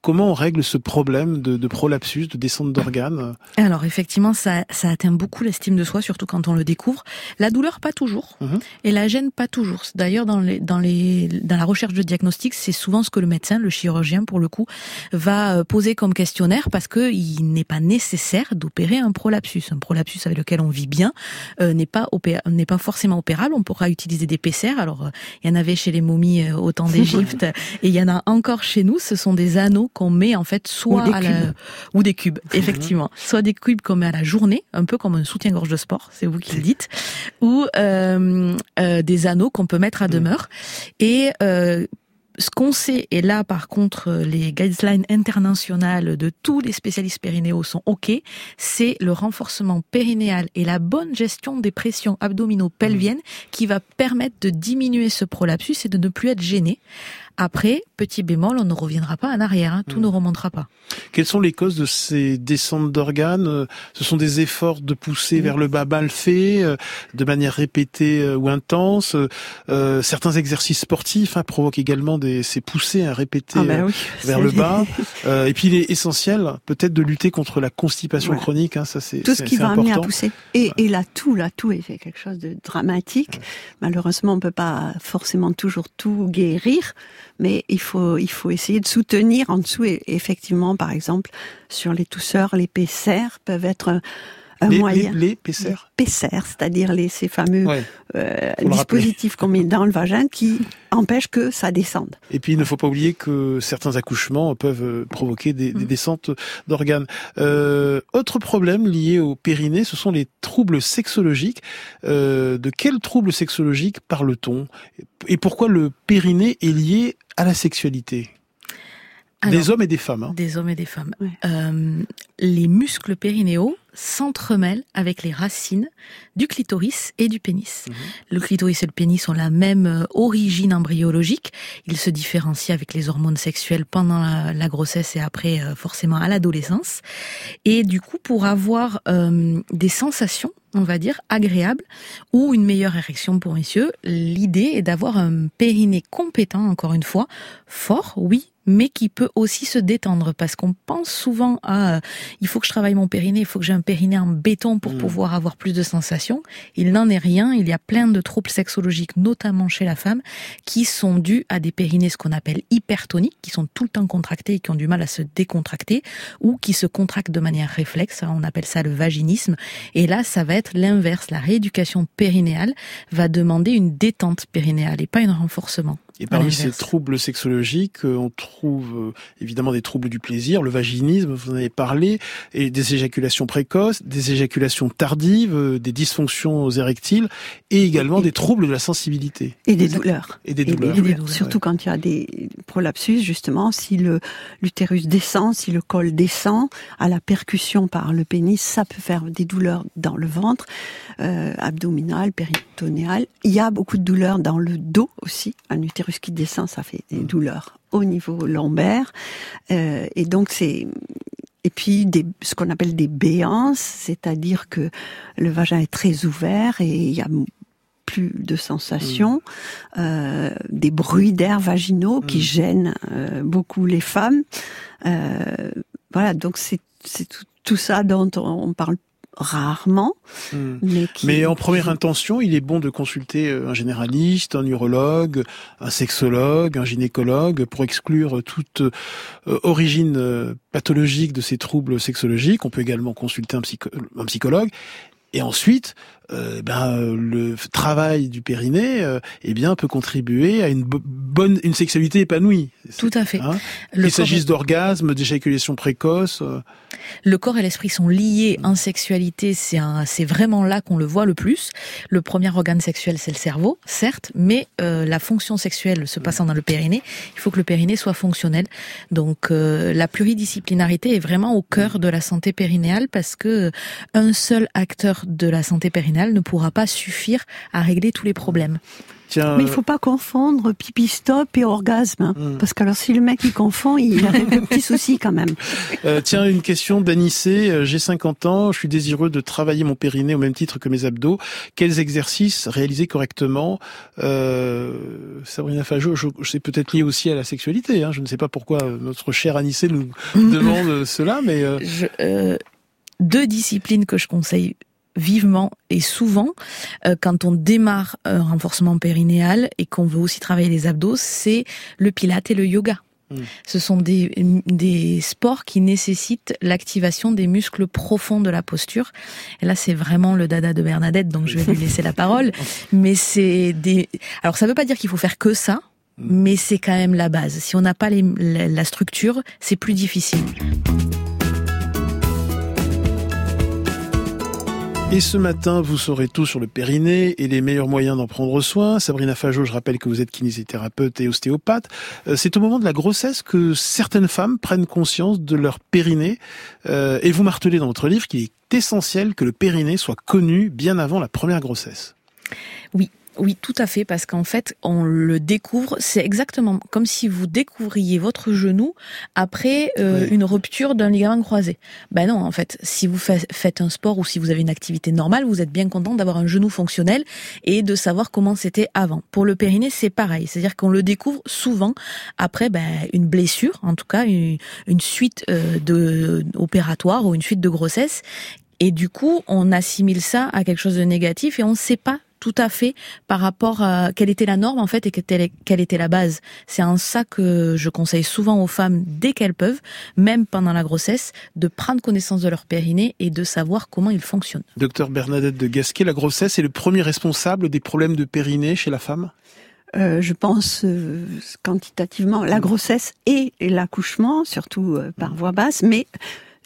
Speaker 4: Comment on règle ce problème de, de prolapsus, de descente d'organes
Speaker 5: Alors effectivement, ça, ça atteint beaucoup l'estime de soi, surtout quand on le découvre. La douleur, pas toujours, mhm. et la gêne, pas toujours. D'ailleurs, dans, les, dans, les, dans la recherche de diagnostic, c'est souvent ce que le médecin, le chirurgien pour le coup, va euh, poser comme questionnaire parce que il n'est pas nécessaire d'opérer un prolapsus. Un prolapsus avec lequel on vit bien euh, n'est pas n'est pas forcément opérable. On pourra utiliser des PCR. Alors, euh, il y en avait chez les momies au temps d'Égypte, et il y en a encore chez nous. Ce sont des anneaux qu'on met en fait soit
Speaker 3: ou des à la
Speaker 5: ou des cubes effectivement, soit des cubes qu'on met à la journée, un peu comme un soutien-gorge de sport, c'est vous qui le dites, ou euh, euh, des anneaux qu'on peut mettre à demeure. Et euh, ce qu'on sait, et là par contre les guidelines internationales de tous les spécialistes périnéaux sont OK, c'est le renforcement périnéal et la bonne gestion des pressions abdominaux-pelviennes qui va permettre de diminuer ce prolapsus et de ne plus être gêné. Après, petit bémol, on ne reviendra pas en arrière, hein. tout hmm. ne remontera pas.
Speaker 4: Quelles sont les causes de ces descentes d'organes Ce sont des efforts de pousser hmm. vers le bas mal faits, euh, de manière répétée euh, ou intense. Euh, certains exercices sportifs hein, provoquent également des, ces poussées à répéter ah ben vers le bas. et puis il est essentiel peut-être de lutter contre la constipation chronique. Hein, ça c'est
Speaker 3: tout ce qui va amener à pousser. Et, et là tout, là tout est fait quelque chose de dramatique. Malheureusement, on peut pas forcément toujours tout guérir mais il faut il faut essayer de soutenir en dessous. Et effectivement par exemple sur les tousseurs les PCR peuvent être
Speaker 4: les,
Speaker 3: moyen.
Speaker 4: Les, les PCR
Speaker 3: PCR, c'est-à-dire les, ces fameux euh, dispositifs qu'on met dans le vagin qui empêchent que ça descende.
Speaker 4: Et puis il ne faut pas oublier que certains accouchements peuvent euh, provoquer des, des mm. descentes d'organes. Euh, autre problème lié au périnée, ce sont les troubles sexologiques. Euh, de quels troubles sexologiques parle-t-on? Et pourquoi le périnée est lié à la sexualité? Des hommes et des femmes. Hein.
Speaker 5: Des hommes et des femmes. Euh, les muscles périnéaux s'entremêlent avec les racines du clitoris et du pénis. Mhm. Le clitoris et le pénis ont la même euh, origine embryologique. Ils se différencient avec les hormones sexuelles pendant la, grossesse et après euh, forcément à l'adolescence. Et du coup, pour avoir euh, des sensations on va dire, agréables ou une meilleure érection pour messieurs. L'idée est d'avoir un périnée compétent, encore une fois, fort, oui, mais qui peut aussi se détendre parce qu'on pense souvent à euh, il faut que je travaille mon périnée, il faut que j'ai un périnée en béton pour mm. pouvoir avoir plus de sensations. Il n'en est rien. Il y a plein de troubles sexologiques, notamment chez la femme, qui sont dus à des périnées ce qu'on appelle hypertoniques, qui sont tout le temps contractés et qui ont du mal à se décontracter ou qui se contractent de manière réflexe. On appelle ça le vaginisme. Et là, ça va être l'inverse. La rééducation périnéale va demander une détente périnéale et pas un renforcement.
Speaker 4: Et parmi ces troubles sexologiques, euh, on trouve euh, évidemment des troubles du plaisir, le vaginisme, vous en avez parlé, et des éjaculations précoces, des éjaculations tardives, euh, des dysfonctions érectiles, et également des troubles de la sensibilité.
Speaker 3: Et des douleurs.
Speaker 4: Et des douleurs.
Speaker 3: Surtout quand il y a des prolapsus, justement, si le l'utérus descend, si le col descend, à la percussion par le pénis, ça peut faire des douleurs dans le ventre, euh, abdominal, péritonéale. Il y a beaucoup de douleurs dans le dos aussi. Un utérus qui descend, ça fait des douleurs au niveau lombaire. Euh, et donc c'est et puis des, ce qu'on appelle des béances, c'est-à-dire que le vagin est très ouvert et il y a plus de sensations, euh, des bruits d'air vaginaux qui gênent euh, beaucoup les femmes. Voilà, donc c'est tout, tout ça dont on parle rarement.
Speaker 4: Hmm.
Speaker 3: Mais, qui-
Speaker 4: Mais en première intention, il est bon de consulter euh, un généraliste, un urologue, un sexologue, un gynécologue pour exclure toute euh, origine euh, pathologique de ces troubles sexologiques. On peut également consulter un, psycho- un psychologue. Et ensuite, euh, ben, euh, le travail du périnée, euh, eh bien, peut contribuer à une bo- bonne, une sexualité épanouie.
Speaker 5: Tout à fait.
Speaker 4: Hein Qu'il
Speaker 5: corps
Speaker 4: s'agisse d'orgasme, d'éjaculation précoce. euh,
Speaker 5: Le corps et l'esprit sont liés en sexualité, c'est vraiment là qu'on le voit le plus. Le premier organe sexuel, c'est le cerveau, certes, mais la fonction sexuelle se passant dans le périnée, il faut que le périnée soit fonctionnel. Donc la pluridisciplinarité est vraiment au cœur de la santé périnéale parce que un seul acteur de la santé périnéale ne pourra pas suffire à régler tous les problèmes.
Speaker 4: Tiens,
Speaker 3: Mais il faut pas confondre pipi stop et orgasme, hein.
Speaker 4: Hmm.
Speaker 3: parce que alors si le mec il confond, il a quelques petits soucis quand même.
Speaker 4: Euh, tiens, une question d'Anissé. Euh, J'ai 50 ans, je suis désireux de travailler mon périnée au même titre que mes abdos. Quels exercices réaliser correctement? Euh, Sabrina Fajot, je, je- c'est peut-être lié aussi à la sexualité. Hein. Je ne sais pas pourquoi notre cher Anissé nous demande cela, mais euh,
Speaker 5: Je- euh, deux disciplines que je conseille vivement et souvent euh, quand on démarre un renforcement périnéal et qu'on veut aussi travailler les abdos, c'est le pilate et le yoga.
Speaker 4: Mm.
Speaker 5: Ce sont des, des sports qui nécessitent l'activation des muscles profonds de la posture. Et là, c'est vraiment le dada de Bernadette, donc je vais lui laisser la parole. Mais c'est des. Alors, ça veut pas dire qu'il faut faire que ça, mais c'est quand même la base. Si on n'a pas les- la, la structure, c'est plus difficile.
Speaker 4: Et ce matin, vous saurez tout sur le périnée et les meilleurs moyens d'en prendre soin. Sabrina Fajot, je rappelle que vous êtes kinésithérapeute et ostéopathe. Euh, C'est au moment de la grossesse que certaines femmes prennent conscience de leur périnée. Euh, et vous martelez dans votre livre qu'il est essentiel que le périnée soit connu bien avant la première grossesse.
Speaker 5: Oui, oui, tout à fait, parce qu'en fait, on le découvre. C'est exactement comme si vous découvriez votre genou après euh, une rupture d'un ligament croisé. Ben non, en fait, si vous fa- faites un sport ou si vous avez une activité normale, vous êtes bien content d'avoir un genou fonctionnel et de savoir comment c'était avant. Pour le périnée, c'est pareil, c'est-à-dire qu'on le découvre souvent après ben, une blessure, en tout cas une, une suite euh, de opératoire ou une suite de grossesse. Et du coup, on assimile ça à quelque chose de négatif et on ne sait pas tout à fait par rapport à quelle était la norme en fait et quelle était la base. C'est en ça que je conseille souvent aux femmes dès qu'elles peuvent, même pendant la grossesse, de prendre connaissance de leur périnée et de savoir comment il fonctionne.
Speaker 4: Docteur Bernadette de Gasquet, la grossesse est le premier responsable des problèmes de périnée chez la femme?
Speaker 3: Euh, je pense euh, quantitativement la grossesse et l'accouchement, surtout euh, par voie basse, mais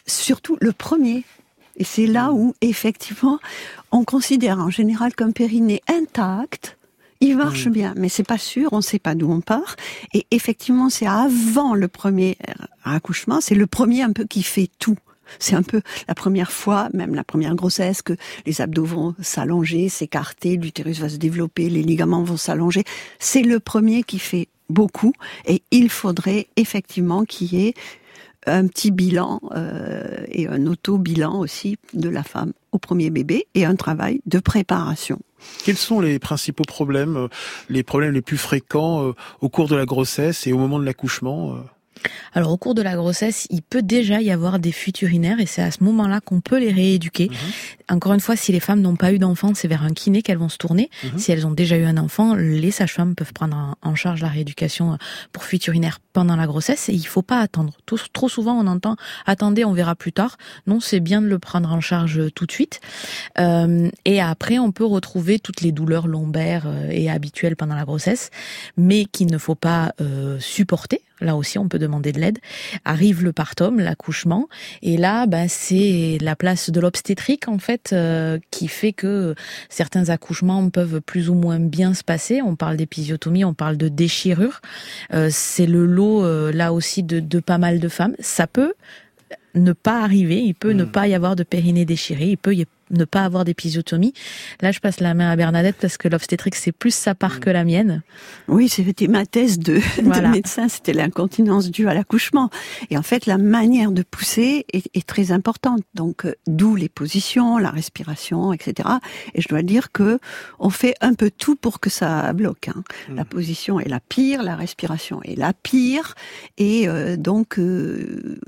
Speaker 3: surtout le premier. Et c'est là où effectivement on considère en général qu'un périnée intact, il marche bien, mais c'est pas sûr, on sait pas d'où on part. Et effectivement, c'est avant le premier euh, accouchement, c'est le premier un peu qui fait tout. C'est un peu la première fois, même la première grossesse, que les abdos vont s'allonger, s'écarter, l'utérus va se développer, les ligaments vont s'allonger. C'est le premier qui fait beaucoup et il faudrait effectivement qu'il y ait un petit bilan euh, et un auto-bilan aussi de la femme au premier bébé et un travail de préparation.
Speaker 4: Quels sont les principaux problèmes, euh, les problèmes les plus fréquents euh, au cours de la grossesse et au moment de l'accouchement euh?
Speaker 5: Alors au cours de la grossesse, il peut déjà y avoir des fuites urinaires et c'est à ce moment-là qu'on peut les rééduquer. Encore une fois, si les femmes n'ont pas eu d'enfant, c'est vers un kiné qu'elles vont se tourner.
Speaker 4: Mhm.
Speaker 5: Si elles ont déjà eu un enfant, les sages-femmes peuvent prendre en- charge la rééducation pour fuite urinaire pendant la grossesse et il faut pas attendre. Tout- trop souvent, on entend attendez, on verra plus tard. Non, c'est bien de le prendre en charge tout de suite. Euh, et après, on peut retrouver toutes les douleurs lombaires euh, et habituelles pendant la grossesse, mais qu'il ne faut pas euh, supporter. Là aussi, on peut demander de l'aide. Arrive le partum, l'accouchement, et là, ben, c'est la place de l'obstétrique en fait euh, qui fait que certains accouchements peuvent plus ou moins bien se passer. On parle d'épisiotomie, on parle de déchirure. Euh, c'est le lot euh, là aussi de, de pas mal de femmes. Ça peut ne pas arriver, il peut ne pas y avoir de périnée déchiré, il peut y ne pas avoir d'épisiotomie. Là, je passe la main à Bernadette parce que l'obstétrique, c'est plus sa part que la mienne.
Speaker 3: Oui, c'était ma thèse de, de médecin, c'était l'incontinence due à l'accouchement. Et en fait, la manière de pousser est, est très importante. Donc, euh, d'où les positions, la respiration, etc. Et je dois dire que on fait un peu tout pour que ça bloque. Hein. Mmh. La position est la pire, la respiration est la pire, et euh, donc euh,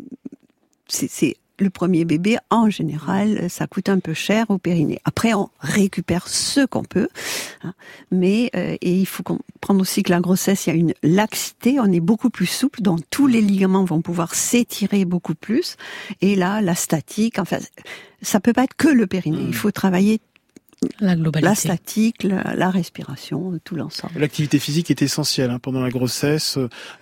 Speaker 3: c'est le premier bébé, en général, ça coûte un peu cher au périnée. Après, on récupère ce qu'on peut, hein, mais euh, et il faut comprendre aussi que la grossesse, il y a une laxité, on est beaucoup plus souple, donc tous les ligaments vont pouvoir s'étirer beaucoup plus. Et là, la statique, enfin, ça peut pas être que le périnée. Il faut travailler
Speaker 5: la globalité.
Speaker 3: La statique, la, respiration, tout l'ensemble.
Speaker 4: L'activité physique est essentielle hein, pendant la grossesse.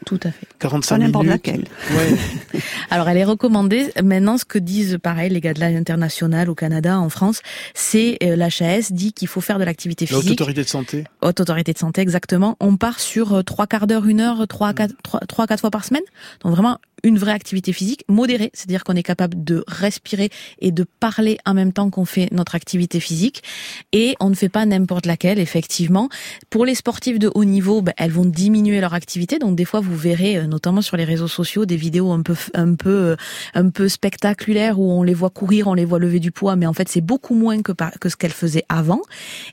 Speaker 5: Tout à fait.
Speaker 4: 45 minutes.
Speaker 3: n'importe laquelle.
Speaker 4: Ouais.
Speaker 5: Alors, elle est recommandée. Maintenant, ce que disent, pareil, les guidelines internationales au Canada, en France, c'est euh, l'HAS dit qu'il faut faire de l'activité physique.
Speaker 4: La haute autorité de santé.
Speaker 5: Haute autorité de santé, exactement. On part sur euh, trois quarts d'heure, une heure, trois, quatre, trois, trois, quatre fois par semaine. Donc vraiment une vraie activité physique modérée, c'est-à-dire qu'on est capable de respirer et de parler en même temps qu'on fait notre activité physique. Et on ne fait pas n'importe laquelle, effectivement. Pour les sportifs de haut niveau, ben, elles vont diminuer leur activité. Donc des fois, vous verrez, euh, notamment sur les réseaux sociaux, des vidéos un peu, un peu, euh, un peu spectaculaires où on les voit courir, on les voit lever du poids, mais en fait, c'est beaucoup moins que, que ce qu'elles faisaient avant.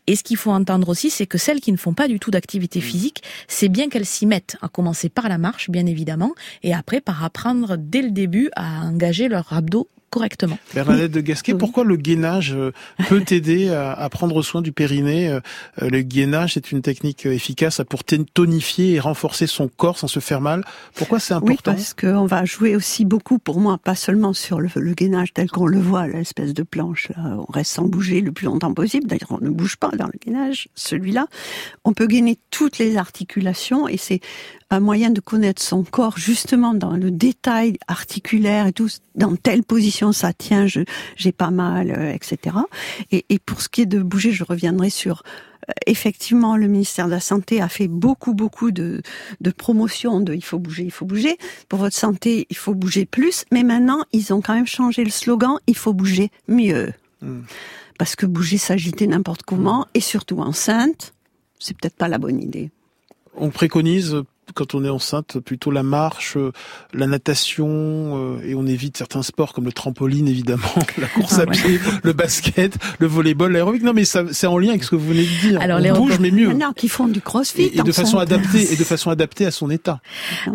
Speaker 5: Et ce qu'il faut entendre aussi, c'est que celles qui ne font pas du tout d'activité mmh. physique, c'est bien qu'elles s'y mettent, à commencer par la marche, bien évidemment, et après par après apprendre dès le début à engager leur abdos correctement.
Speaker 4: Bernadette de Gasquet, pourquoi le gainage euh, peut aider à, prendre soin du périnée euh, euh, Le gainage est une technique efficace pour tonifier et renforcer son corps sans se faire mal. Pourquoi c'est important
Speaker 3: Oui, parce qu'on va jouer aussi beaucoup, pour moi, pas seulement sur le, gainage tel qu'on le voit, l'espèce de planche, là, on reste sans bouger le plus longtemps possible. D'ailleurs, on ne bouge pas dans le gainage, celui-là. On peut gainer toutes les articulations et c'est un moyen de connaître son corps justement dans le détail articulaire et tout, dans telle position ça tient, je j'ai pas mal, euh, etc. Et, et, pour ce qui est de bouger, je reviendrai sur euh, effectivement, le ministère de la Santé a fait beaucoup, beaucoup de, de promotion de il faut bouger, il faut bouger. Pour votre santé, il faut bouger plus. Mais maintenant, ils ont quand même changé le slogan il faut bouger mieux. Hmm. Parce que bouger, s'agiter n'importe comment, et surtout enceinte, c'est peut-être pas la bonne idée.
Speaker 4: On préconise quand on est enceinte, plutôt la marche, euh, la natation, euh, et on évite certains sports comme le trampoline évidemment, la course ah à pied, le basket, le volleyball, l'aérobic. Non mais c'est en lien avec ce que vous venez de dire. Alors, on bouge mais mieux.
Speaker 3: Non, qui font du crossfit.
Speaker 4: Et, de façon adaptée, et de façon adaptée à son état.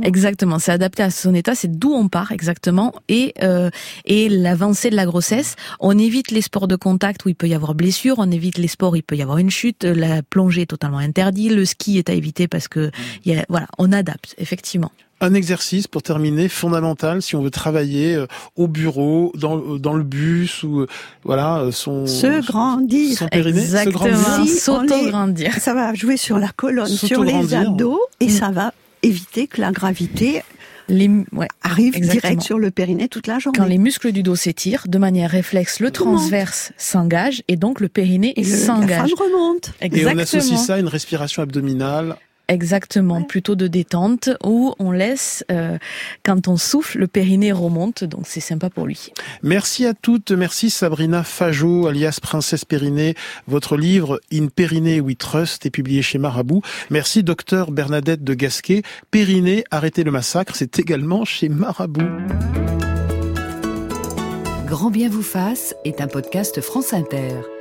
Speaker 5: Exactement, c'est adapté à son état, c'est d'où on part exactement, et euh, et l'avancée de la grossesse. On évite les sports de contact où il peut y avoir blessure, on évite les sports où il peut y avoir une chute, la plongée est totalement interdite, le ski est à éviter parce que il y a, voilà, on adapte, effectivement.
Speaker 4: Un exercice pour terminer fondamental si on veut travailler euh, au bureau, dans, euh, dans le bus ou euh, voilà son
Speaker 3: se grandir,
Speaker 4: son périnée,
Speaker 5: Exactement. s'auto-grandir.
Speaker 3: Ça va jouer sur la colonne, sur les abdos et mm. ça va éviter que la gravité les, ouais, arrive direct sur le périnée toute la journée.
Speaker 5: Quand les muscles du dos s'étirent, de manière réflexe, le transverse s'engage et donc le périnée s'engage.
Speaker 3: La remonte.
Speaker 4: Exactement. Et on associe ça à une respiration abdominale
Speaker 5: Exactement, plutôt de détente où on laisse, euh, quand on souffle, le périnée remonte, donc c'est sympa pour lui.
Speaker 4: Merci à toutes, merci Sabrina Fajot, alias Princesse Périnée. Votre livre In Périnée We Trust est publié chez Marabout. Merci docteur Bernadette de Gasquet. Périnée, arrêtez le massacre, c'est également chez Marabout.
Speaker 1: Grand bien vous fasse est un podcast France Inter.